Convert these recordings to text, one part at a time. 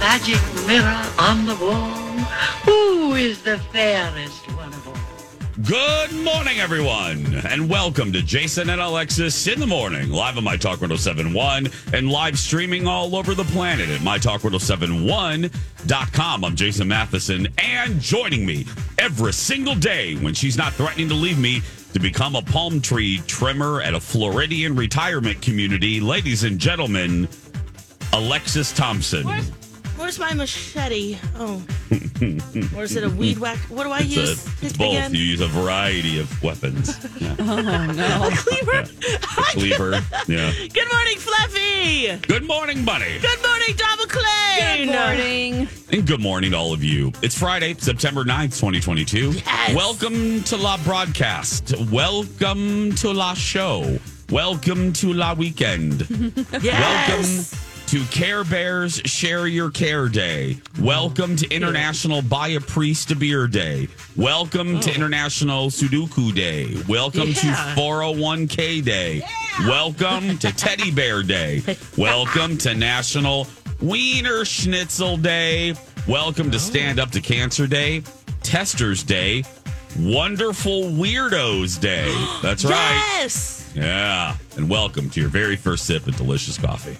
Magic mirror on the wall. Who is the fairest one of all? Good morning, everyone, and welcome to Jason and Alexis in the morning, live on My Talk 1071 and live streaming all over the planet at MyTalk1071.com. I'm Jason Matheson, and joining me every single day when she's not threatening to leave me to become a palm tree trimmer at a Floridian retirement community, ladies and gentlemen, Alexis Thompson. Where's, where's my machete? Oh. or is it a weed whack? What do I It's, use? a, it's both. again? You use a variety of weapons. Oh, yeah. A cleaver? Cleaver. Yeah. Good morning, Fluffy! Good morning, buddy. Good morning, Double McClain! Good morning. And good morning to all of you. It's Friday, September 9th, 2022. Yes. Welcome to La Broadcast. Welcome to La Show. Welcome to La Weekend. Welcome Yes! To Care Bears Share Your Care Day. Welcome to International Buy a Priest a Beer Day. Welcome to oh. International Sudoku Day. Welcome Yeah. to 401k Day. Welcome to Teddy Bear Day. Welcome to National Wiener Schnitzel Day. Welcome to Stand Up to Cancer Day. Testers Day. Wonderful Weirdos Day. That's right. Yes! Yeah. And welcome to your very first sip of delicious coffee.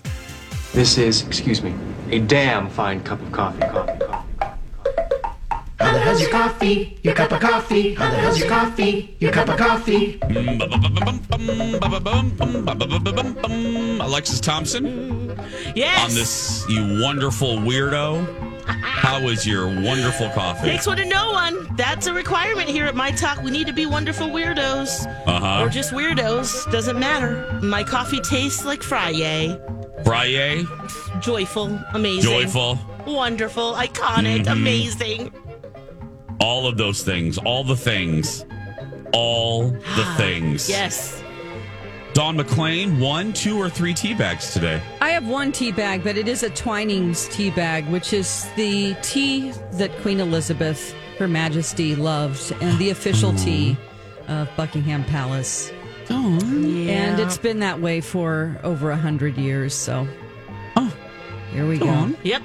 This is, excuse me, a damn fine cup of coffee, coffee, coffee, coffee. How the hell's your coffee? Your cup of coffee? How the hell's your coffee? Your cup of coffee? Alexis Thompson Yes! on this, you wonderful weirdo. How is your wonderful coffee? Takes one to know one. That's a requirement here at My Talk. We need to be wonderful weirdos. Uh huh. Or just weirdos. Doesn't matter. My coffee tastes like Friday. Friday, Joyful, amazing. joyful, Wonderful, iconic, Mm-hmm. amazing. all of those things, all the things, all the things. Yes. Don McLean, one, two, or three tea bags today. I have one tea bag, but it is a Twinings tea bag, which is the tea that Queen Elizabeth, Her Majesty, loved, and the official tea of Buckingham Palace. And it's been that way for over a hundred years. So, Oh, here we go go. on. Yep.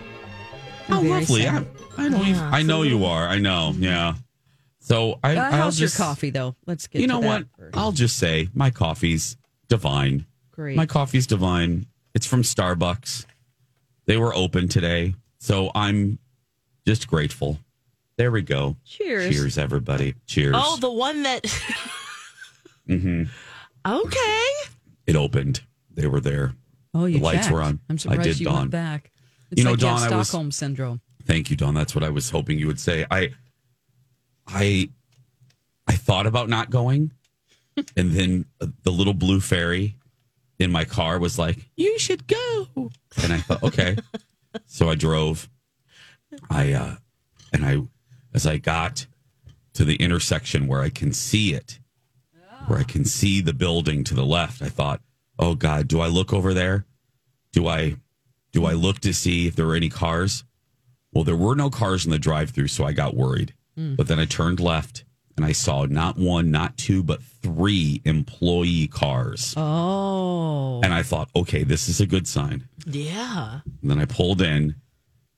How Very lovely. I. I know. you, Yeah, I know you are. I know. Yeah. So I. Uh, I'll how's just, your coffee, though? Let's get You to know that what? first. I'll just say my coffee's divine. Great. My coffee's divine. It's from Starbucks. They were open today, so I'm just grateful. There we go. Cheers. Cheers, everybody. Cheers. Oh, the one that. hmm okay. It opened. They were there. oh, you the lights checked. were on. I'm I surprised did, you Dawn. went back. It's You know, like you have Dawn, I was- Stockholm syndrome. Thank you, Don. That's what I was hoping you would say. I, I, I thought about not going, and then the little blue fairy in my car was like, "You should go," and I thought, okay. so I drove. I, uh, and I, as I got to the intersection where I can see it, where I can see the building to the left, I thought, "Oh God, do I look over there? Do I, do I look to see if there were any cars?" Well, there were no cars in the drive through, so I got worried. Hmm. But then I turned left and I saw not one, not two, but three employee cars. Oh. And I thought, okay, this is a good sign. Yeah. And then I pulled in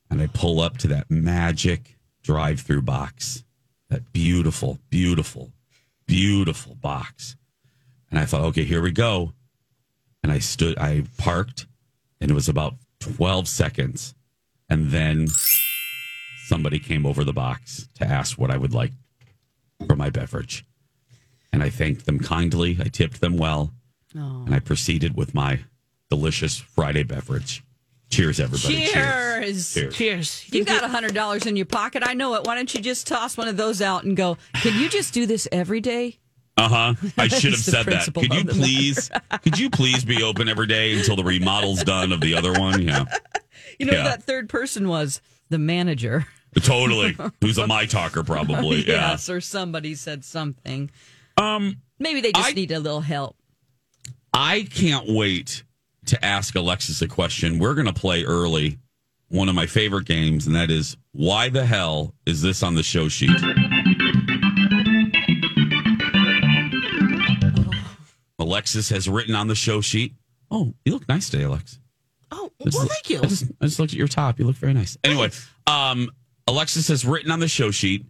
and I pull up to that magic drive through box, that beautiful, beautiful, beautiful box. And I thought, okay, here we go. And I stood, I parked, and it was about 12 seconds. And then somebody came over the box to ask what I would like for my beverage. And I thanked them kindly. I tipped them well. And I proceeded with my delicious Friday beverage. Cheers, everybody. Cheers. Cheers. Cheers. You got a hundred dollars in your pocket. I know it. Why don't you just toss one of those out and go? Can you just do this every day? Uh huh. I should have said that. Could you please? Could you please be open every day until the remodel's done of the other one? Yeah, You know Yeah. who that third person was the manager. totally. Who's a my talker? Probably. Yeah. Yes, or somebody said something. Um, Maybe they just I- need a little help. I can't wait to ask Alexis a question. We're going to play early one of my favorite games, and that is why the hell is this on the show sheet? Alexis has written on the show sheet. Oh, you look nice today, Alex. Oh, well, thank you. I just, I just looked at your top. You look very nice. Anyway, um, Alexis has written on the show sheet.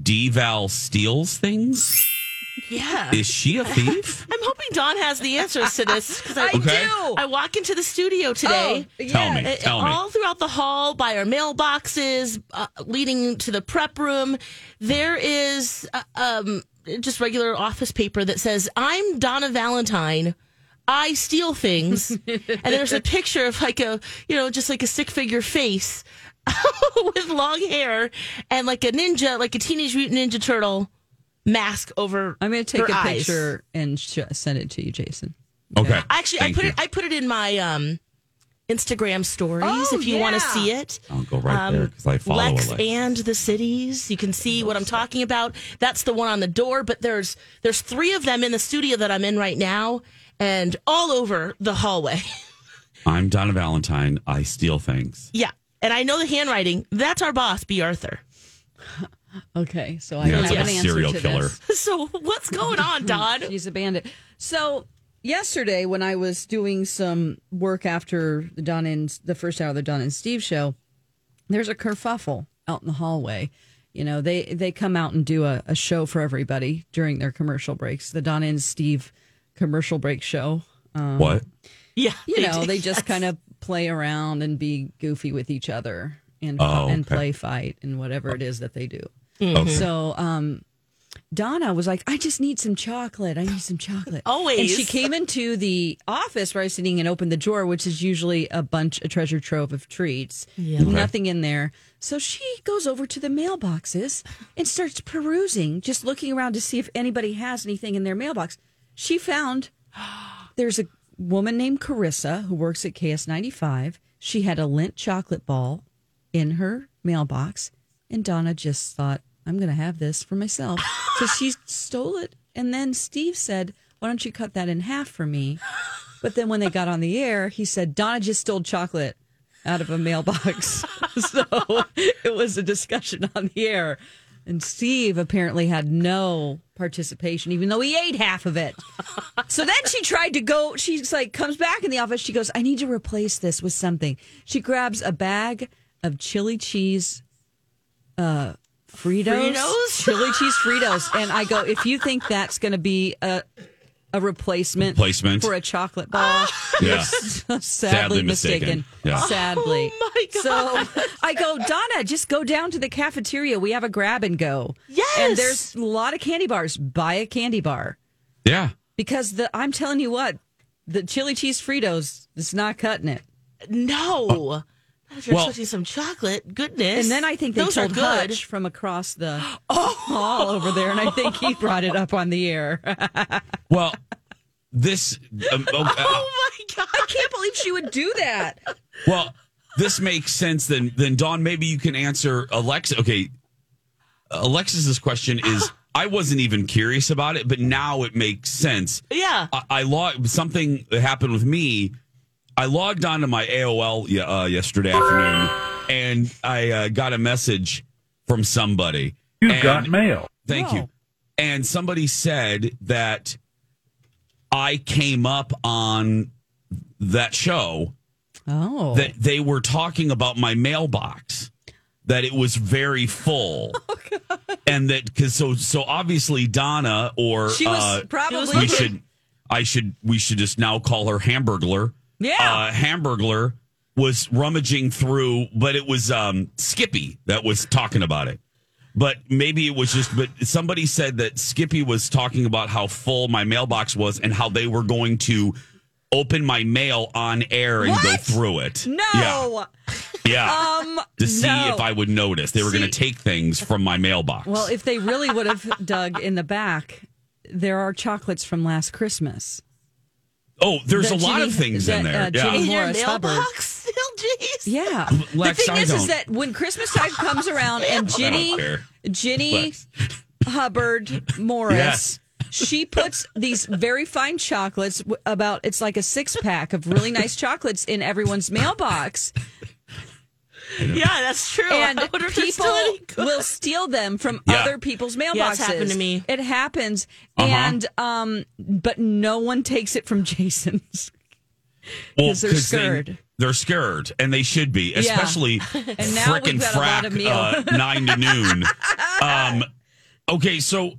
D Val steals things. Yeah. Is she a thief? I'm hoping Dawn has the answers to this because I, I Okay. do. I walk into the studio today. Oh, Tell me. Uh, Tell me. all throughout the hall by our mailboxes uh, leading to the prep room there is uh, um, just regular office paper that says i'm donna valentine i steal things and there's a picture of like a you know just like a stick figure face with long hair and like a ninja like a teenage mutant ninja turtle mask over I'm going to take her a eyes. picture and sh- send it to you, Jason. Okay. Actually, I put you. it. I put it in my um, Instagram stories. Oh, if you want to see it, I'll go right Um, there because I follow Lex Alexis. and the cities. You can see what I'm talking about. That's the one on the door. But there's there's three of them in the studio that I'm in right now, and all over the hallway. I'm Donna Valentine. I steal things. yeah, and I know the handwriting. That's our boss, B. Arthur. Okay, so I Yeah, have it's like an a answer serial to killer. this. So what's going on, Don? She's a bandit. So yesterday, when I was doing some work after the Don and the first hour of the Don and Steve show, there's a kerfuffle out in the hallway. You know, they they come out and do a, a show for everybody during their commercial breaks. The Don and Steve commercial break show. Um, what? Yeah, You know, did. they just kind of play around and be goofy with each other and Oh, and okay. play fight and whatever it is that they do. Okay. So um, Donna was like, I just need some chocolate. I need some chocolate. Always. And she came into the office where I was sitting and opened the drawer, which is usually a bunch, a treasure trove of treats. Nothing in there. So she goes over to the mailboxes and starts perusing, just looking around to see if anybody has anything in their mailbox. She found there's a woman named Carissa who works at KS95. She had a lint chocolate ball in her mailbox, and Donna just thought, I'm going to have this for myself. so she stole it. And then Steve said, Why don't you cut that in half for me? But then when they got on the air, he said, Donna just stole chocolate out of a mailbox. so it was a discussion on the air. And Steve apparently had no participation, even though he ate half of it. So then she tried to go. She's like, comes back in the office. She goes, I need to replace this with something. She grabs a bag of chili cheese, uh, Fritos, Fritos? chili cheese Fritos, and I go, if you think that's going to be a a replacement, Replacement. for a chocolate ball, ah. Yeah. sadly, Sadly mistaken. mistaken. Yeah. Sadly. Oh, my So I go, Donna, just go down to the cafeteria. We have a grab and go. Yes. And there's a lot of candy bars. Buy a candy bar. Yeah. Because the I'm telling you what, the chili cheese Fritos is not cutting it. no. If you're Well- expecting some chocolate, goodness. And then I think they those told are good. Hutch from across the hall over there, and I think he brought it up on the air. Well, this. Um, oh, uh, Oh my god! I can't believe she would do that. well, this makes sense. Then, then Dawn, maybe you can answer Alexa. Okay, Alexis's question is. I wasn't even curious about it, but now it makes sense. Yeah. I, I logged something that happened with me. I logged on to my AOL uh, yesterday afternoon, and I uh, got a message from somebody. You've And- got mail. Thank Oh. you. And somebody said that I came up on that show Oh. that they were talking about my mailbox, that it was very full. and that because so so obviously Donna or she was uh, probably we should I should we should just now call her Hamburglar. Yeah. Uh Hamburglar was rummaging through, but it was um, Skippy that was talking about it. But maybe it was just, but somebody said that Skippy was talking about how full my mailbox was and how they were going to open my mail on air and go through it. No. Yeah. Yeah. Um, to see no. if I would notice. They were going to take things from my mailbox. Well, if they really would have dug in the back, there are chocolates from last Christmas. Oh, there's that a lot of things in there. uh, yeah. Ginny In your Morris Hubbard. mailbox still, jeez. Yeah. Lex, the thing I is, is don't- that when Christmas time comes around and I don't Ginny. Ginny Lex. Hubbard Morris, Yes. she puts these very fine chocolates about it's like a six pack of really nice chocolates in everyone's mailbox, Yeah, that's true. and I wonder if people still any good. will steal them from Yeah. other people's mailboxes. Yeah, it's happened to me. It happens, Uh-huh. and um, but no one takes it from Jason's. Well, 'Cause they're 'cause they- scared. they're scared, and they should be, especially And now we've frickin' got a lot of frack uh, nine to noon. Um, okay, so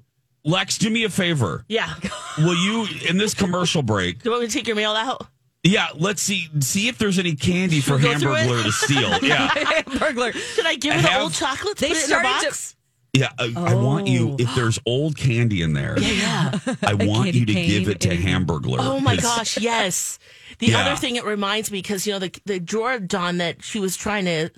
Lex, do me a favor. Yeah. Will you in this commercial break? Do you want me to take your mail out? Yeah, let's see see if there's any candy for we go through it? Hamburglar to steal. Yeah, Burglar. Should I give her Have- the old chocolates? They put it in her started to- box? yeah. uh, I want you if there's old candy in there. Yeah. I want you to cane give it to and- Hamburglar. Oh my 'cause- gosh, yes. The Yeah. other thing it reminds me because you know the the drawer Don that she was trying to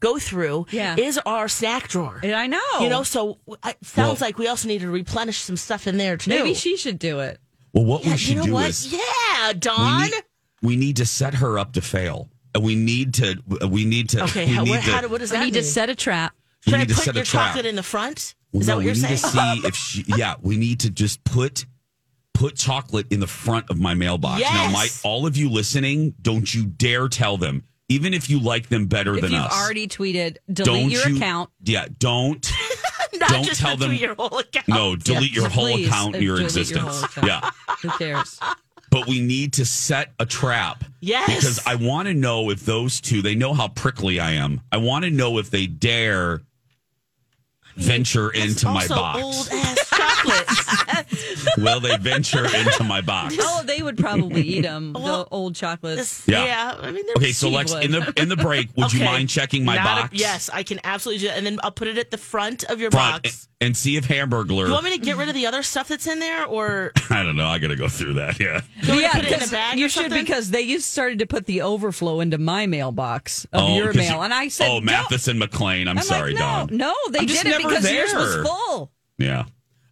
go through Yeah. is our snack drawer. And I know. You know, so it sounds Well- like we also need to replenish some stuff in there too. maybe she should do it. Well, what Yeah, we should you know do what? is yeah, we Don. need, we need to set her up to fail. And we need to we need to Okay, we how, need what, to, how, do- what does that I need to set a trap. we Should I need to put set a your trap. chocolate in the front? Is Well, that no, what we you're need saying? to see if she yeah, we need to just put put chocolate in the front of my mailbox. Yes. Now my all of you listening, don't you dare tell them. Even if you like them better If than you've us. already tweeted, delete don't your you, account. Yeah, don't Not don't just tell them- your whole account. no, delete Yeah, your whole account and your delete your existence. whole account. Yeah. Who cares? But we need to set a trap. Yes. Because I want to know if those two, they know how prickly I am. I want to know if they dare venture into my box. Old ass chocolates. Will they venture into my box? Oh, they would probably eat them. the old chocolates. Yeah. yeah. I mean, they're Okay, so Lex, would. in the in the break, would you mind checking my Not a- box? yes, I can absolutely do that. And then I'll put it at the front of your Front, box. and see if Hamburglar. You want me to get rid of the other stuff that's in there, or I don't know. I got to go through that. Yeah. you want me to Yeah, put it in a bag? you or should because they used started to put the overflow into my mailbox of oh, your 'cause mail, you- and I said, "Oh, "Don't." Matheson McLean." I'm, I'm sorry, like, no, Don. no, they I'm just did it never because yours there. was full. Yeah.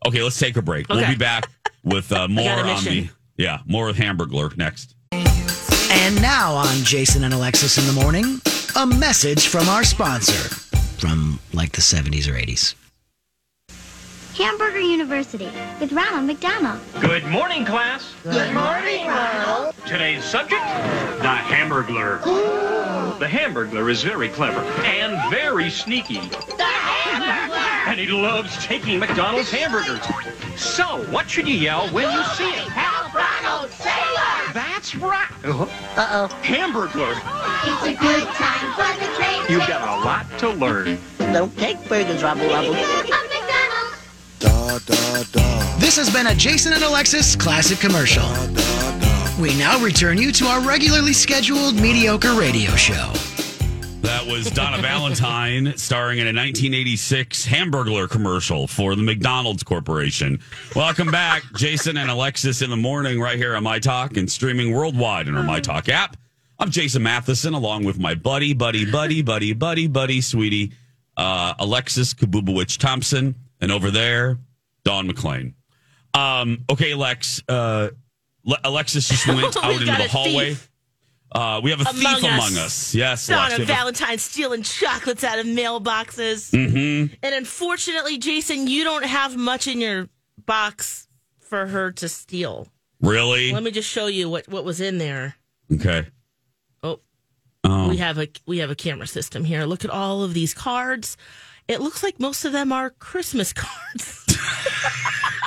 Okay, let's take a break. We'll be back with uh, more on the yeah more with Hamburglar next. And now on Jason and Alexis in the morning, a message from our sponsor from like the 70s or 80s. Hamburger University with Ronald McDonald. Good morning, class. Good morning, Ronald. Today's subject, the Hamburglar. The Hamburglar is very clever and very sneaky. The Hamburglar! And he loves taking McDonald's hamburgers. So, what should you yell when you see it? Help Ronald Sailor! That's right. Uh-oh. Hamburglar. It's a good time for the train. You've got a lot to learn. Don't take burgers, Rubble Rubble. A McDonald's. This has been a Jason and Alexis classic commercial. We now return you to our regularly scheduled mediocre radio show. That was Donna Valentine starring in a 1986 Hamburglar commercial for the McDonald's Corporation. Welcome back, Jason and Alexis in the morning, right here on My Talk and streaming worldwide on our My Talk app. I'm Jason Matheson, along with my buddy, buddy, buddy, buddy, buddy, buddy, sweetie, uh, Alexis Kabubowicz Thompson, and over there, Don McClain. Um, okay, Lex. Uh, Alexis just went out into the hallway. Uh, we have a thief Among us. among us. Yes. Donna we have a- Valentine stealing chocolates out of mailboxes. Mhm. And unfortunately, Jason, you don't have much in your box for her to steal. Really? Let me just show you what, what was in there. Okay. Oh, Oh. we have a we have a camera system here. Look at all of these cards. It looks like most of them are Christmas cards.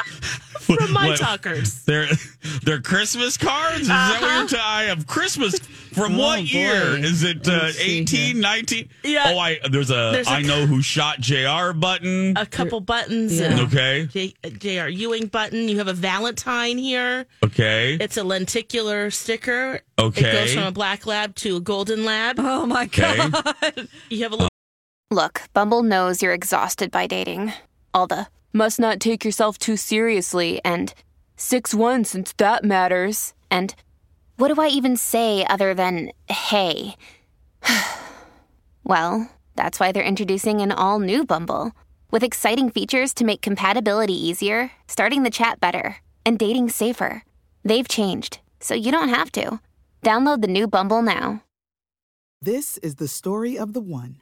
from my What- talkers. They're they're Christmas cards. Is that what uh-huh. you're t- I have Christmas from Oh, what boy. year? Is it uh, 18, 19? Yeah. Oh, I there's a There's a- I know who shot J.R. button. A couple buttons. Yeah. and Okay. J- uh, J.R. Ewing button. You have a Valentine here. Okay. It's a lenticular sticker. Okay. It goes from a black lab to a golden lab. Oh my Okay. god. You have a little. Uh-huh. Look, Bumble knows you're exhausted by dating. All the must not take yourself too seriously and 6 1 since that matters. And what do I even say other than hey? well, that's why they're introducing an all new Bumble with exciting features to make compatibility easier, starting the chat better, and dating safer. They've changed, so you don't have to. Download the new Bumble now. This is the story of the one.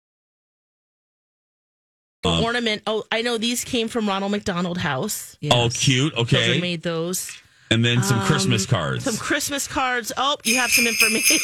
Um, ornament. Oh, I know these came from Ronald McDonald House. Oh, cute. Children Okay. made those. And then some Um, Christmas cards. Some Christmas cards. Oh, you have some information.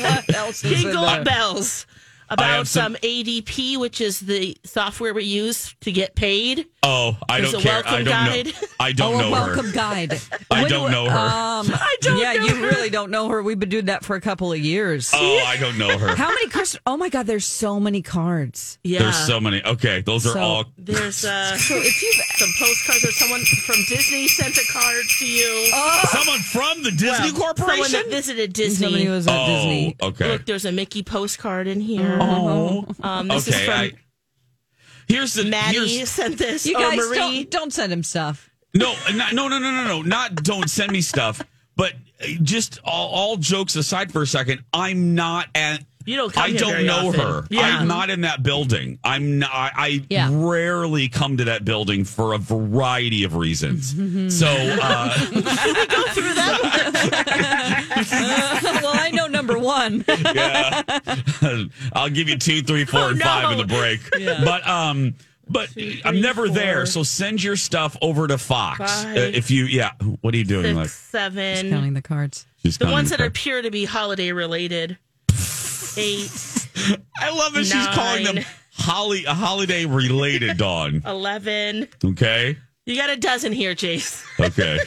what else is in Jingle there? bells I about some- some ADP, which is the software we use to get paid. oh, I There's don't care. welcome I don't guide. know. I don't oh, know a welcome her. guide. I When don't wa- know her. Um, I don't yeah, you her. really don't know her. We've been doing that for a couple of years. Oh, I don't know her. How many cards? Oh my God, there's so many cards. Yeah. There's so many. Okay, those are So- all. There's uh, So if you some postcards or someone from Disney sent a card to you. Someone from the Disney Well, Corporation. Someone that visited Disney. somebody was at oh, Disney. okay. Look, there's a Mickey postcard in here. Oh, Um, this okay. is from I, here's the Maddie here's- sent this. You oh, guys Marie. don't don't send him stuff. No, not, no, no, no, no, no. Not don't send me stuff. But just all, all jokes aside for a second, I'm not at. You don't come I here don't very know often. her. Yeah. I'm not in that building. I'm not. I, I Yeah. rarely come to that building for a variety of reasons. so uh, well, I know number one. yeah, I'll give you two, three, four, Oh, and five in the break. But um, but I'm never there. So send your stuff over to Fox Five. Uh, if you. Yeah, what are you doing? Six, like seven. Counting the cards. she's the counting ones that the- appear to be holiday related. Eight, I love that she's calling them holly a holiday related dawn. eleven. Okay. You got a dozen here, Jace. Okay.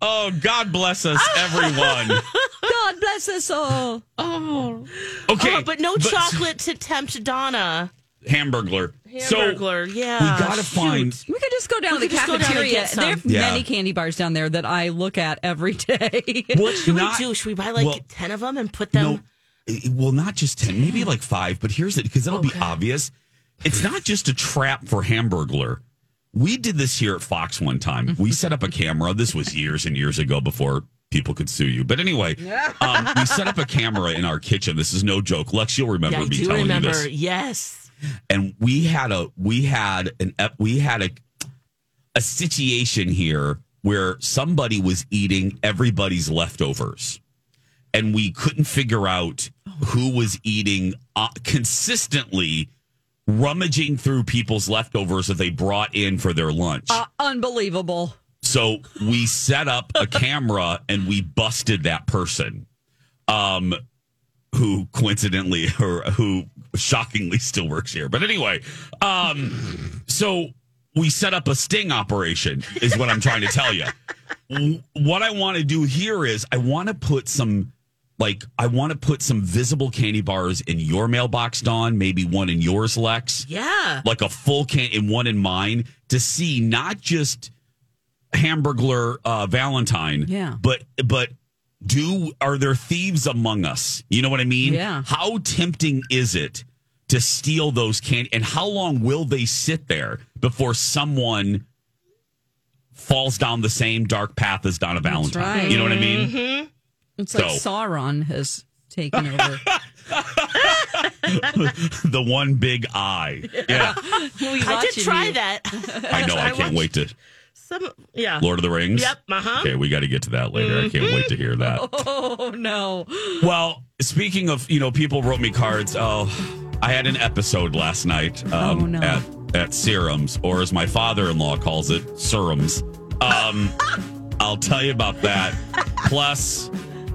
Oh, God bless us, everyone. God bless us all. Oh. Okay. Oh, but no chocolate to tempt Donna. Hamburglar. Hamburglar, So yeah. we gotta shoot. find. We could just go down We to the could just go down and cafeteria. get. There are Yeah. many candy bars down there that I look at every day. What's Should not? we do? Should we buy like well, 10 of them and put them? No, it- well, not just 10, maybe like five, but here's it because it'll be obvious. It's not just a trap for Hamburglar. We did this here at Fox one time. We set up a camera. This was years and years ago before people could sue you. But anyway, um, we set up a camera in our kitchen. This is no joke. Lex, you'll remember Yeah, me telling remember. you this. Yes. And we had a we had an we had a a situation here where somebody was eating everybody's leftovers and we couldn't figure out who was eating uh, consistently rummaging through people's leftovers that they brought in for their lunch. Uh, unbelievable. So we set up a camera and we busted that person. Um who coincidentally or who shockingly still works here. But anyway, um so we set up a sting operation is what I'm trying to tell you. What I want to do here is I want to put some like I want to put some visible candy bars in your mailbox, Dawn, maybe one in yours, Lex Yeah. like a full can and one in mine to see not just Hamburglar uh, Valentine, Yeah. but but do are there thieves among us? You know what I mean? Yeah. How tempting is it to steal those candy, and how long will they sit there before someone falls down the same dark path as Donna Valentine. right. You know what I mean? Mm-hmm. It's like So- Sauron has taken over. the one big eye. Yeah. I did try that. I know. I can't wait to Some, yeah. Lord of the Rings. Yep. Uh huh. Okay, we got to get to that later. I can't wait to hear that. Oh no! Well, speaking of, you know, people wrote me cards. Oh, I had an episode last night um, Oh, no. at at Serums, or as my father-in-law calls it, Serums. Um, I'll tell you about that. Plus,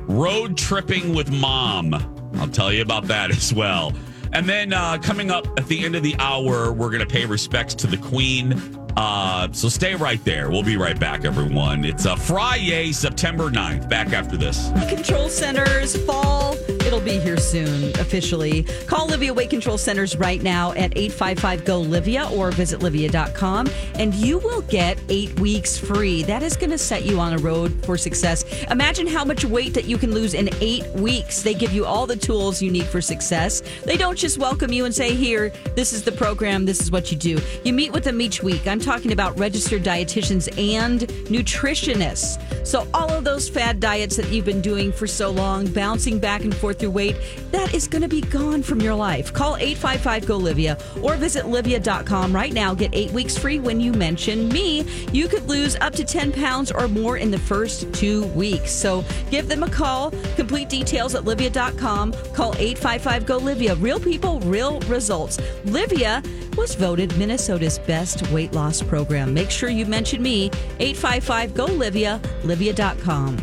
road tripping with mom. I'll tell you about that as well. And then uh, coming up at the end of the hour, we're going to pay respects to the Queen. Uh, so stay right there. We'll be right back, everyone. It's a Friday, September 9th. Back after this. Control centers fall. It'll be here soon, officially. Call Livea Weight Control Centers right now at 855 GO Livea or visit Livea.com and you will get eight weeks free. That is going to set you on a road for success. Imagine how much weight that you can lose in eight weeks. They give you all the tools you need for success. They don't just welcome you and say, Here, this is the program, this is what you do. You meet with them each week. I'm talking about registered dietitians and nutritionists. So, all of those fad diets that you've been doing for so long, bouncing back and forth through weight, that is going to be gone from your life. Call 855 GO Livea or visit Livea.com right now. Get eight weeks free when you mention me. You could lose up to 10 pounds or more in the first two weeks. So, give them a call. Complete details at Livea.com. Call 855 GO Livea. Real people, real results. Livea was voted Minnesota's best weight loss program. Make sure you mention me. 855 GO Livea, Livea.com.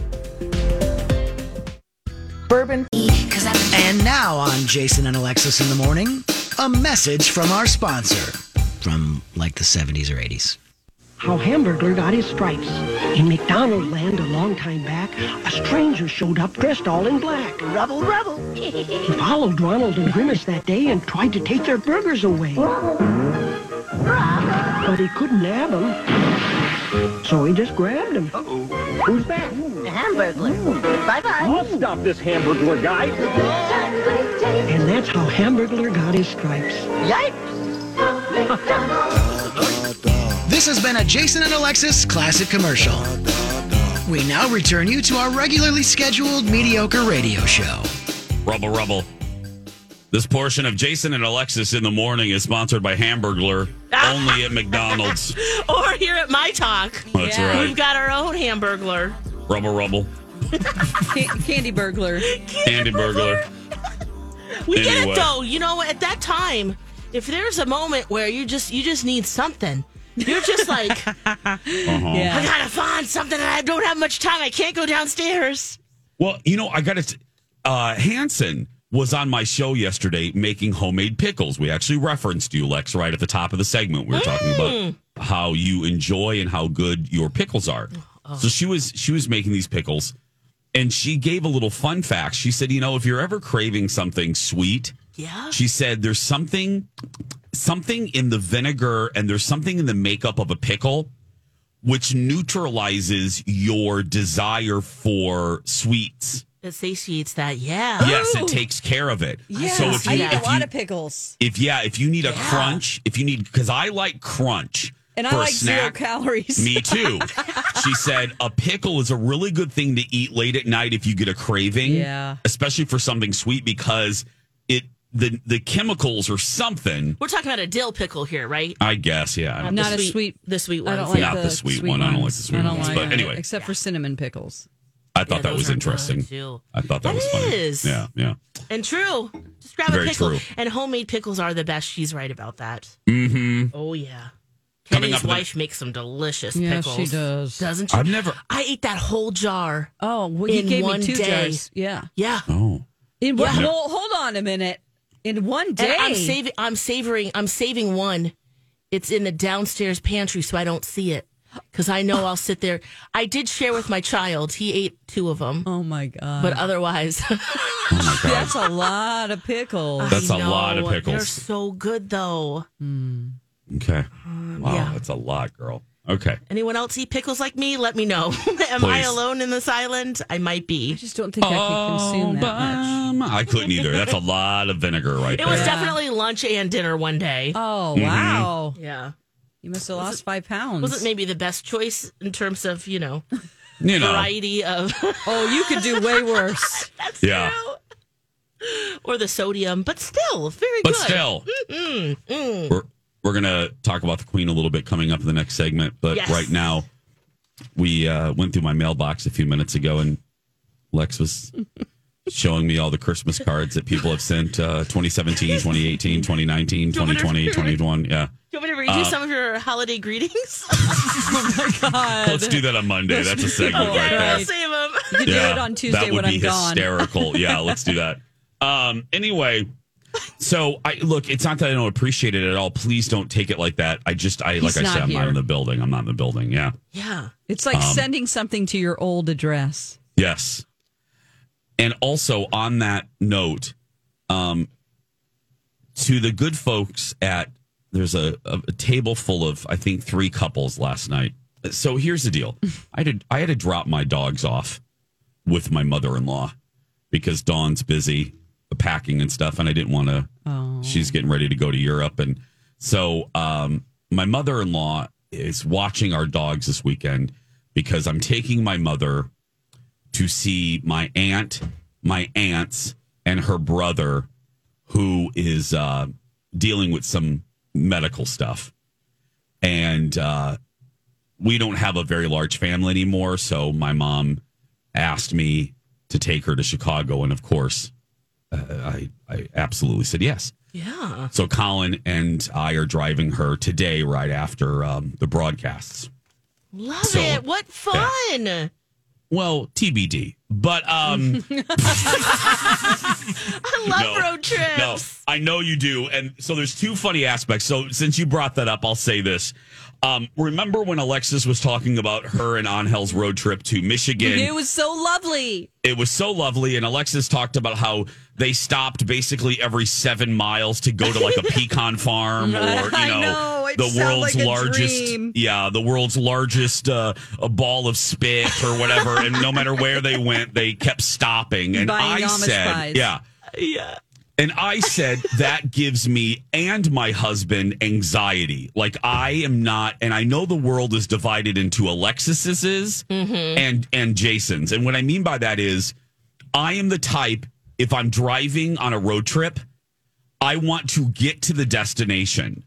Bourbon. And now on Jason and Alexis in the morning, a message from our sponsor from like the 70s or 80s. How Hamburglar got his stripes. In McDonald land a long time back, a stranger showed up dressed all in black. Rubble, rubble. he followed Ronald and Grimace that day and tried to take their burgers away. But he couldn't nab them. So he just grabbed them. Who's that? Hamburglar. Hmm. Bye-bye. I'll stop this Hamburglar guy. And that's how Hamburglar got his stripes. Yep! This has been a Jason and Alexis classic commercial. We now return you to our regularly scheduled mediocre radio show. Rubble, rubble. This portion of Jason and Alexis in the morning is sponsored by Hamburglar, only at McDonald's. Or here at My Talk. That's Yeah. right. We've got our own Hamburglar. Rubble, rubble. Ca- candy burglar. Candy burglar. We get Anyway. it though. You know, at that time, if there's a moment where you just you just need something, you're just like, Uh-huh. I gotta find something, and I don't have much time. I can't go downstairs. Well, you know, I got to. Uh, Hanson was on my show yesterday making homemade pickles. We actually referenced you, Lex, right at the top of the segment. We were talking Mm. about how you enjoy and how good your pickles are. Oh. So she was she was making these pickles, and she gave a little fun fact. She said, you know, if you're ever craving something sweet, Yeah. she said there's something something in the vinegar and there's something in the makeup of a pickle which neutralizes your desire for sweets. It satiates that. Yeah. Yes, it takes care of it. Yeah, So if I you eat a if lot you of pickles. if yeah, if you need a crunch, if you need because I like crunch And for I a like zero snack. calories. Me too. she said a pickle is a really good thing to eat late at night if you get a craving. Yeah. Especially for something sweet because it the the chemicals or something. We're talking about a dill pickle here, right? I guess, yeah. I'm not Not a sweet. The sweet one. I ones. don't like Not the, the sweet one. I don't like the sweet I don't ones. like But it, anyway. except for cinnamon pickles. I thought Yeah, that was interesting. good. I thought that, That was funny. is. Yeah, yeah. And true. Just grab Very a pickle. true. And homemade pickles are the best. She's right about that. Mm-hmm. Oh yeah. Coming Kenny's up in the- wife makes some delicious Yeah, pickles. she does. Doesn't she? I've never. I ate that whole jar. Oh, well, you In gave one me two day. jars. Yeah. Yeah. Oh. In one, Yeah. well, hold on a minute. In one day. And I'm saving I'm savoring I'm saving one. It's in the downstairs pantry so I don't see it. Because I know I'll sit there. I did share with my child. He ate two of them. Oh my god! But otherwise, Oh. That's a lot of pickles. That's I a lot of pickles. They're so good though. Okay. Wow, Um, yeah. that's a lot, girl. Okay. Anyone else eat pickles like me? Let me know. Am I alone in this island? I might be. I just don't think I can consume that much. Um, I couldn't either. That's a lot of vinegar right there. It there. was definitely lunch and dinner one day. Oh Mhm. wow! Yeah. You must have lost five pounds. Wasn't maybe the best choice in terms of you know You know. variety of. oh, you could do way worse. That's Yeah. true. Or the sodium, but still very But good. still. Mm, mm. We're we're gonna talk about the Queen a little bit coming up in the next segment, but Yes. right now we uh, went through my mailbox a few minutes ago, and Lex was showing me all the Christmas cards that people have sent uh, 2017, 2018, 2019, Do you want me to 2020, 2021. Yeah. Do you want read you Uh, some of your holiday greetings? oh my god! Let's do that on Monday. That's a segment okay, right I'll there. save them. You can do it on Tuesday that would when be I'm gone. hysterical. yeah, let's do that. Um, anyway, so I look. It's not that I don't appreciate it at all. Please don't take it like that. I just, I He's like I said, not I'm not in the building. I'm not in the building. Yeah. Yeah. It's like Um, sending something to your old address. Yes. And also on that note, um, to the good folks at there's a, a, table full of I think three couples last night. So here's the deal: I had to, I had to drop my dogs off with my mother-in-law because Dawn's busy packing and stuff, and I didn't want to. She's getting ready to go to Europe, and so um, my mother-in-law is watching our dogs this weekend because I'm taking my mother to see my aunt, my aunts, and her brother, who is uh, dealing with some medical stuff. And uh, we don't have a very large family anymore. So my mom asked me to take her to Chicago. And of course, uh, I, I absolutely said yes. Yeah. So Colin and I are driving her today, right after um, the broadcasts. Love So, it. What fun. Well, TBD. But um, I love No. road trips. No, I know you do. And so there's two funny aspects. So since you brought that up, I'll say this. Um, remember when Alexis was talking about her and Angel's road trip to Michigan? It was so lovely. it was so lovely. And Alexis talked about how they stopped basically every seven miles to go to like a pecan farm or, you know, know, the world's like largest, dream. yeah, the world's largest uh, a ball of spit or whatever. and no matter where they went, they kept stopping. And Buying I Amish said, pies. yeah. Yeah. And I said that gives me and my husband anxiety. Like I am not, and I know the world is divided into Alexis's mm-hmm. and and Jason's. And what I mean by that is, I am the type. If I'm driving on a road trip, I want to get to the destination.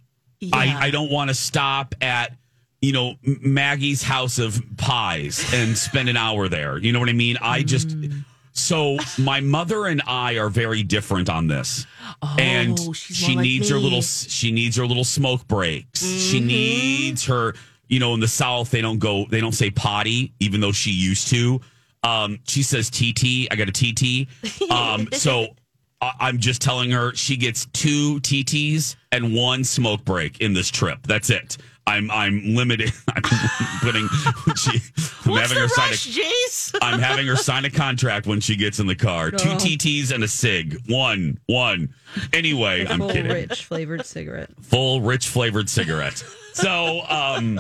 I, I don't want to stop at you know Maggie's house of pies and spend an hour there. You know what I mean? I just mm. So my mother and I are very different on this. and Oh, she's she like needs her little she needs her little smoke breaks. She Mm-hmm. needs her you know in the south they don't go they don't say potty even though she used to. Um she says TT, I got a TT. Um so I- I'm just telling her she gets two TTs and one smoke break in this trip. That's it. I'm I'm limited. I'm putting she. I'm What's having her sign rush, a, Jace? I'm having her sign a contract when she gets in the car. Two TTs and a cig. One, one. Anyway, I'm Full kidding. rich flavored cigarette. Full rich flavored cigarette. So, um,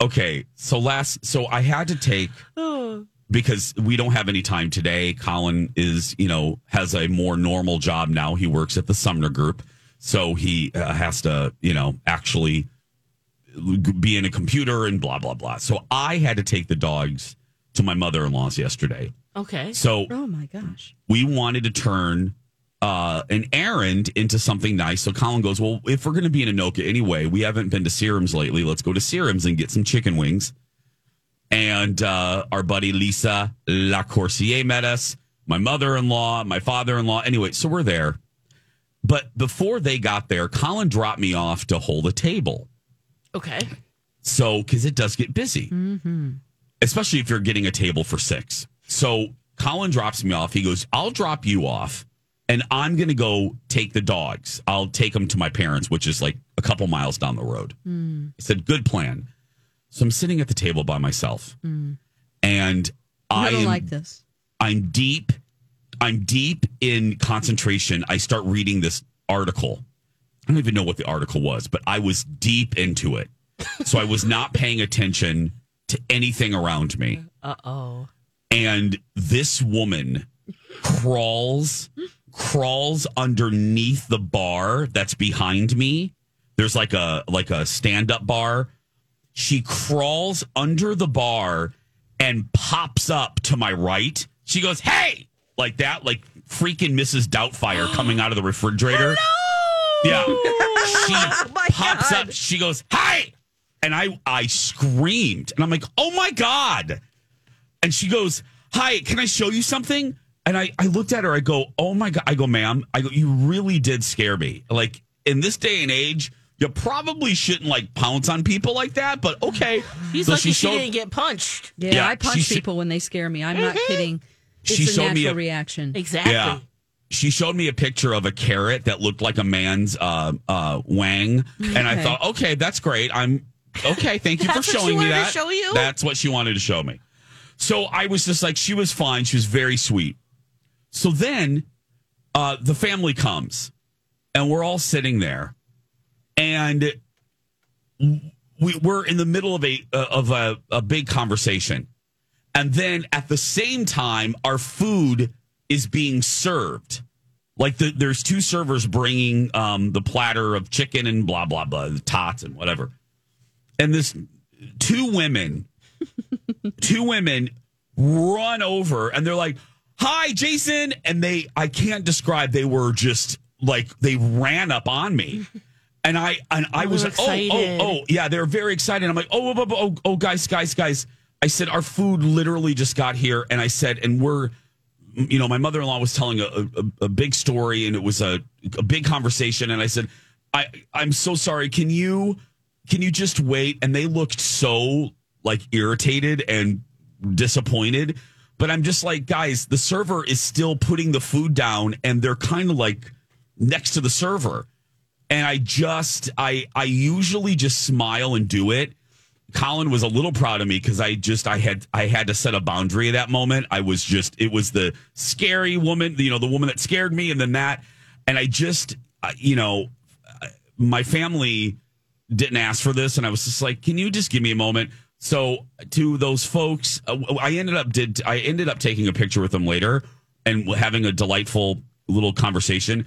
okay. So last, so I had to take because we don't have any time today. Colin is, you know, has a more normal job now. He works at the Sumner Group, so he uh, has to, you know, actually be in a computer and blah blah blah. So I had to take the dogs to my mother in law's yesterday. Okay. So Oh my gosh. we wanted to turn uh, an errand into something nice. So Colin goes, Well, if we're going to be in Anoka anyway, we haven't been to Serums lately. Let's go to Serums and get some chicken wings. And uh, our buddy Lisa Lacourcier met us, my mother in law, my father in law. Anyway, so we're there. But before they got there, Colin dropped me off to hold a table. Okay. So, because it does get busy Mm-hmm. especially if you're getting a table for six. So Colin drops me off. He goes, I'll drop you off and I'm going to go take the dogs. I'll take them to my parents, which is like a couple miles down the road. Mm. I said, good plan. So I'm sitting at the table by myself and I am, like this. I'm deep. I'm deep in concentration. I start reading this article. I don't even know what the article was, but I was deep into it. So I was not paying attention to anything around me. Uh oh. And this woman crawls crawls underneath the bar that's behind me There's like a like a stand up bar. She crawls under the bar and pops up to my right. She goes, "Hey!" like that, like freaking Mrs. Doubtfire coming out of the refrigerator. Yeah. She pops up. She goes, "Hi!" And I I screamed. And I'm like, "Oh my god." And she goes, "Hi, can I show you something?" And I I looked at her. I go, "Oh my god." I go, "Ma'am, I go, you really did scare me." Like in this day and age, you probably shouldn't like pounce on people like that, but okay. He's So lucky she, showed- didn't get punched. Yeah, Yeah, I punch she sh- people when they scare me. I'm not Mm-hmm. kidding. It's She a showed me natural a- reaction. Exactly. Yeah. She showed me a picture of a carrot that looked like a man's uh, uh, wang, and I thought, okay, that's great. I'm okay. Thank you for That's what she showing me that. show you? That's what she wanted to show me. So I was just like, she was fine. She was very sweet. So then, uh, the family comes, and we're all sitting there, and we, we're in the middle of a uh, of a, a big conversation, and then at the same time, our food is being served. Like the, there's two servers bringing um, the platter of chicken and blah blah blah, the tots and whatever, and this two women, two women run over and they're like, "Hi, Jason," and they I can't describe. They were just like they ran up on me. And I and I Oh, was like, oh, oh, oh, yeah, they're very excited. I'm like, oh, oh, oh, oh, oh, guys, guys, guys. I said, our food literally just got here. And I said, and we're, you know, my mother in law was telling a, a, a big story and it was a, a big conversation. And I said, I, I'm so sorry. Can you, can you just wait? And they looked so like irritated and disappointed. But I'm just like, guys, the server is still putting the food down and they're kind of like next to the server and I just I I usually just smile and do it. Colin was a little proud of me because I just I had I had to set a boundary at that moment. I was just it was the scary woman, you know, the woman that scared me, and then that, and I just you know, my family didn't ask for this, and I was just like, can you just give me a moment? So to those folks, uh, I ended up did I ended up taking a picture with them later and having a delightful little conversation.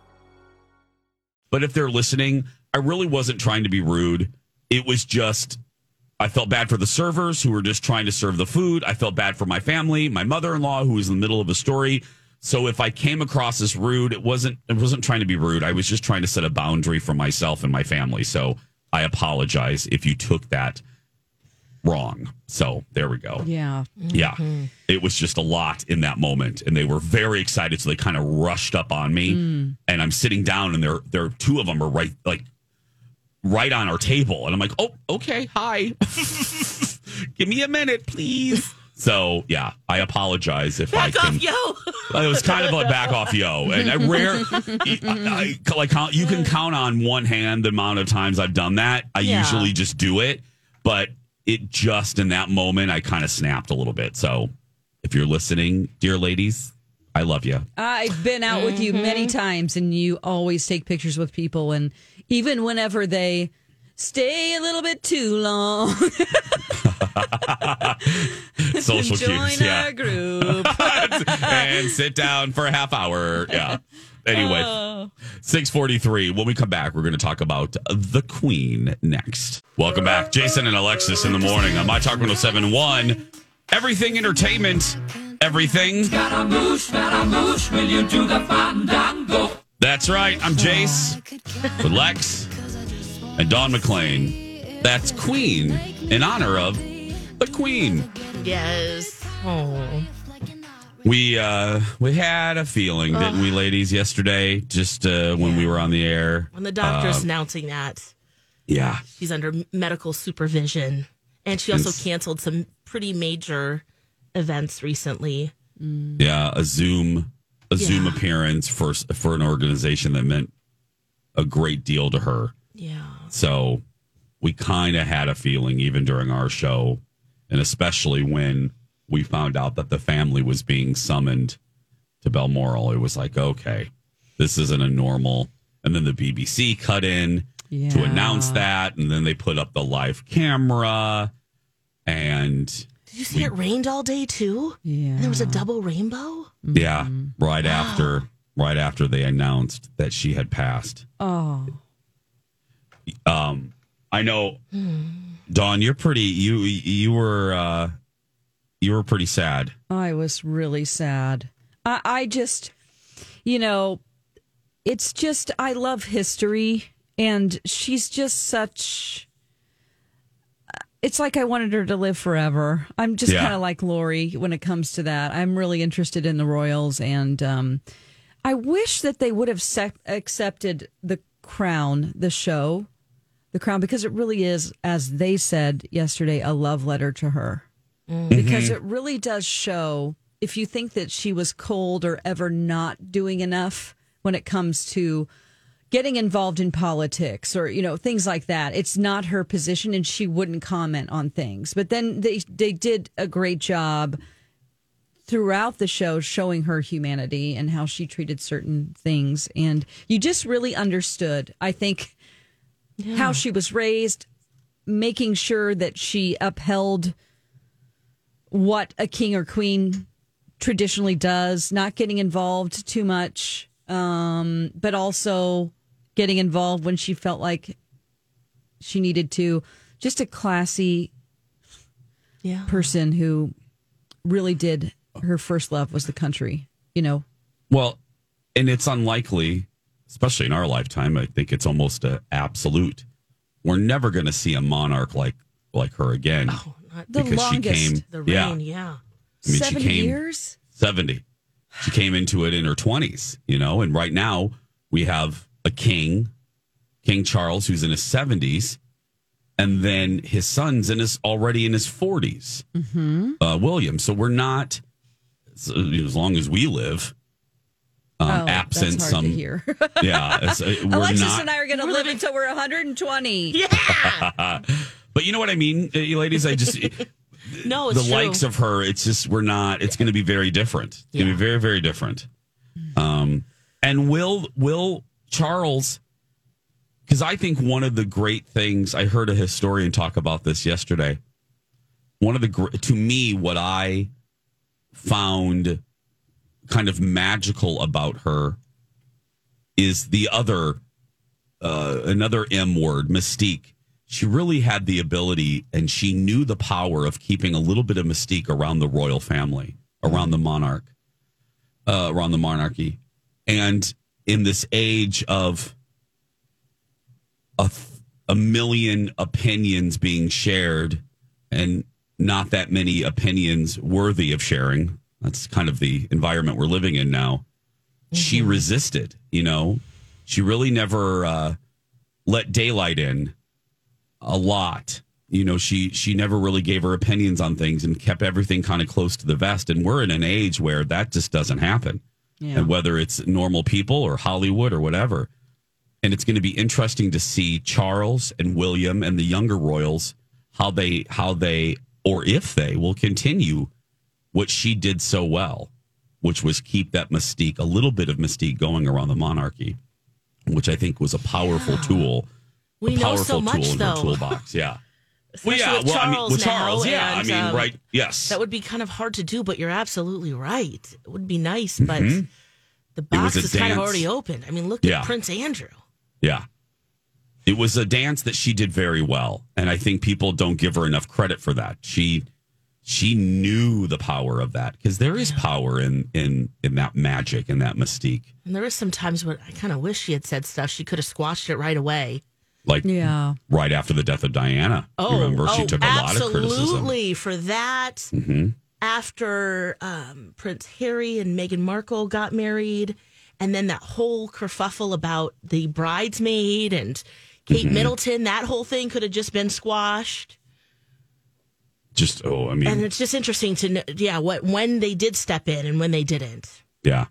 But if they're listening, I really wasn't trying to be rude. It was just I felt bad for the servers who were just trying to serve the food. I felt bad for my family, my mother-in-law who was in the middle of a story. So if I came across as rude, it wasn't it wasn't trying to be rude. I was just trying to set a boundary for myself and my family. So I apologize if you took that wrong. So there we go. Yeah. Yeah. It was just a lot in that moment. And they were very excited. So they kind of rushed up on me. Mm. And I'm sitting down and they're they're two of them are right like right on our table. And I'm like, oh, okay, hi. Give me a minute, please. So yeah, I apologize if I Back can. off, yo. It was kind of a back off, yo, and I rare, I, I- like you can count on one hand the amount of times I've done that. I Yeah. usually just do it, but it just in that moment I kind of snapped a little bit. So if you're listening, dear ladies, I love you. I've been out with you many mm-hmm. times, and you always take pictures with people, and even whenever they stay a little bit too long, Social join cues, yeah, our group. and sit down for a half hour. Yeah. Anyway, Oh. 643. When we come back, we're going to talk about the Queen next. Welcome back. Jason and Alexis in the morning on My Talk 1071. Everything entertainment. Everything. Scaramouche, Scaramouche, will you do the fandango? That's right. I'm Jace with Lex and Dawn McClain. That's Queen in honor of the Queen. Yes. Oh. We uh we had a feeling, didn't we, ladies, yesterday? Just uh when we were on the air. When the doctor's Uh, announcing that yeah. she's under medical supervision, and she also Yes. canceled some pretty major events recently. Yeah, a Zoom a Zoom Yeah. appearance for for an organization that meant a great deal to her. Yeah. So we kind of had a feeling even during our show, and especially when we found out that the family was being summoned to Balmoral. It was like, okay, this isn't a normal. And then the BBC cut in to announce that, and then they put up the live camera, and Did you see it rained all day too? Yeah. And there was a double rainbow? yeah, right after right after they announced that she had passed. Oh. Um, I know, Dawn, you're pretty. You you were uh, you were pretty sad. I was really sad. I, I just, you know, it's just, I love history, and she's just such. It's like I wanted her to live forever. I'm just Yeah. kind of like Lori when it comes to that. I'm really interested in the Royals, and um, I wish that they would have sec- accepted the Crown, the show, the Crown, because it really is, as they said yesterday, a love letter to her because Mhm. it really does show if you think that she was cold or ever not doing enough when it comes to getting involved in politics or you know things like that it's not her position and she wouldn't comment on things. But then they they did a great job throughout the show showing her humanity and how she treated certain things. And you just really understood i think how she was raised making sure that she upheld what a king or queen traditionally does, not getting involved too much, um, but also getting involved when she felt like she needed to. Just a classy Yeah. person who really did her first love was the country, you know. Well, and it's unlikely, especially in our lifetime. I think it's almost a absolute. We're never going to see a monarch like like her again The because longest. she came. The yeah, rain, yeah. I mean, she 70 came- years? 70. She came into it in her 20s, you know, and right now we have a king, King Charles, who's in his 70s, and then his son's in his already in his 40s, Mm-hmm. uh, William. So we're not, so, know, as long as we live, um, oh, absent some. hear. Yeah, uh, we're Alexis not. and I are going to live until we're 120. Yeah. But you know what I mean, uh, ladies? I just. No, it's the true. likes of her, it's just we're not. It's going to be very different. It's going to be very, very different. Um, and will will Charles? Because I think one of the great things I heard a historian talk about this yesterday. One of the to me, what I found kind of magical about her is the other uh, another M word, mystique. She really had the ability and she knew the power of keeping a little bit of mystique around the royal family, around the monarch, uh, around the monarchy. And in this age of a, a million opinions being shared and not that many opinions worthy of sharing, that's kind of the environment we're living in now. She resisted, you know, she really never uh, let daylight in a lot. You know, she she never really gave her opinions on things and kept everything kind of close to the vest. And we're in an age where that just doesn't happen. Yeah. And whether it's normal people or Hollywood or whatever. And it's going to be interesting to see Charles and William and the younger royals how they how they or if they will continue what she did so well, which was keep that mystique, a little bit of mystique going around the monarchy, which I think was a powerful tool. We know so much, tool in though. toolbox. Yeah. Well, yeah. with well, I mean, with Charles, now, yeah. I mean, um, right? Yes. That would be kind of hard to do, but you're absolutely right. It would be nice, but Mhm. the box is kind of already open. I mean, look Yeah. at Prince Andrew. Yeah. It was a dance that she did very well, and I think people don't give her enough credit for that. She she knew the power of that because there is power in in in that magic and that mystique. And there is some times when I kind of wish she had said stuff. She could have squashed it right away. Like yeah, right after the death of Diana. Oh, remember she oh, took a lot of criticism. Absolutely for that. hmm After um, Prince Harry and Meghan Markle got married, and then that whole kerfuffle about the bridesmaid and Kate Mhm. Middleton, that whole thing could have just been squashed. Just oh, I mean, and it's just interesting to know, yeah, what when they did step in and when they didn't. Yeah.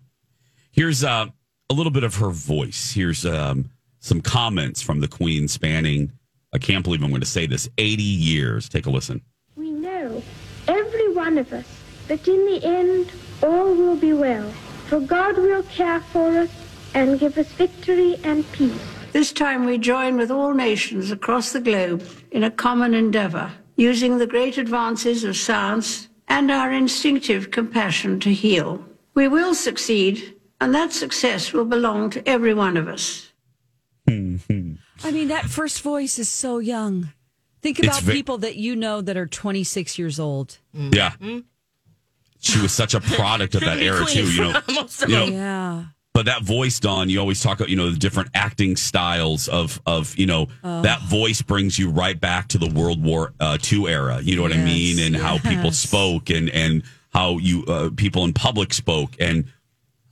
Here's uh, a little bit of her voice. Here's um, some comments from the Queen spanning I can't believe I'm going to say this. 80 years. Take a listen. We know, every one of us, that in the end all will be well, for God will care for us and give us victory and peace. This time we join with all nations across the globe in a common endeavor, using the great advances of science and our instinctive compassion to heal. We will succeed, and that success will belong to every one of us. I mean, that first voice is so young. Think about ve- people that you know that are 26 years old. Yeah. She was such a product of that era too, you know. Most you know, yeah. But that voice, Dawn, you always talk about, you know, the different acting styles of, of you know, Oh. that voice brings you right back to the World War uh, II era. You know what I Yes, mean? And how people yes. spoke and, and how you, uh, people in public spoke and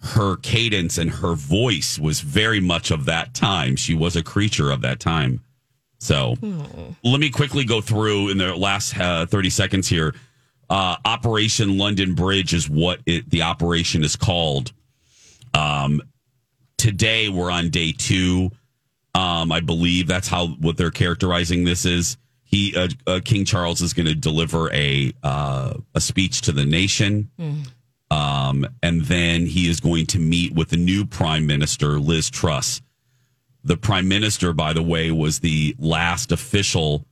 her cadence and her voice was very much of that time. She was a creature of that time. So let me quickly go through in the last uh, 30 seconds here. Uh, Operation London Bridge is what it, the operation is called. Um, today we're on day two. Um, I believe that's how what they're characterizing this is. He uh, uh, King Charles is going to deliver a uh, a speech to the nation, um, and then he is going to meet with the new Prime Minister Liz Truss. The Prime Minister, by the way, was the last official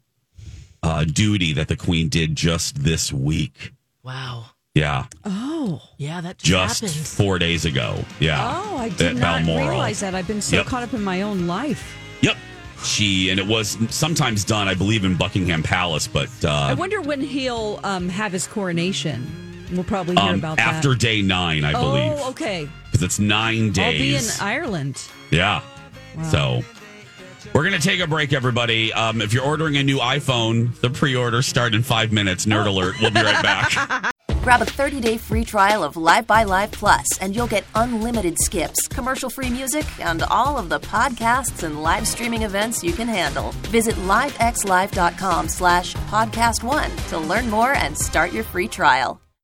uh, duty that the Queen did just this week. Wow. Yeah, Oh. Yeah, that just, just happened. four days ago. Yeah. Oh, I did at not Balmoral. realize that. I've been so Yep. caught up in my own life. Yep. She and it was sometimes done, I believe, in Buckingham Palace, but I uh, wonder when he'll um, have his coronation. We'll probably hear um, about after that. day nine, I believe, Oh, okay. because it's 9 days. I'll be in. Ireland. yeah. Wow. So we're gonna take a break, everybody. Um, if you're ordering a new iPhone, the pre-order start in five minutes. Nerd alert. We'll be right back. Grab a 30-day free trial of Live by Live Plus, and you'll get unlimited skips, commercial-free music, and all of the podcasts and live streaming events you can handle. Visit livexlive.com slash podcast one to learn more and start your free trial.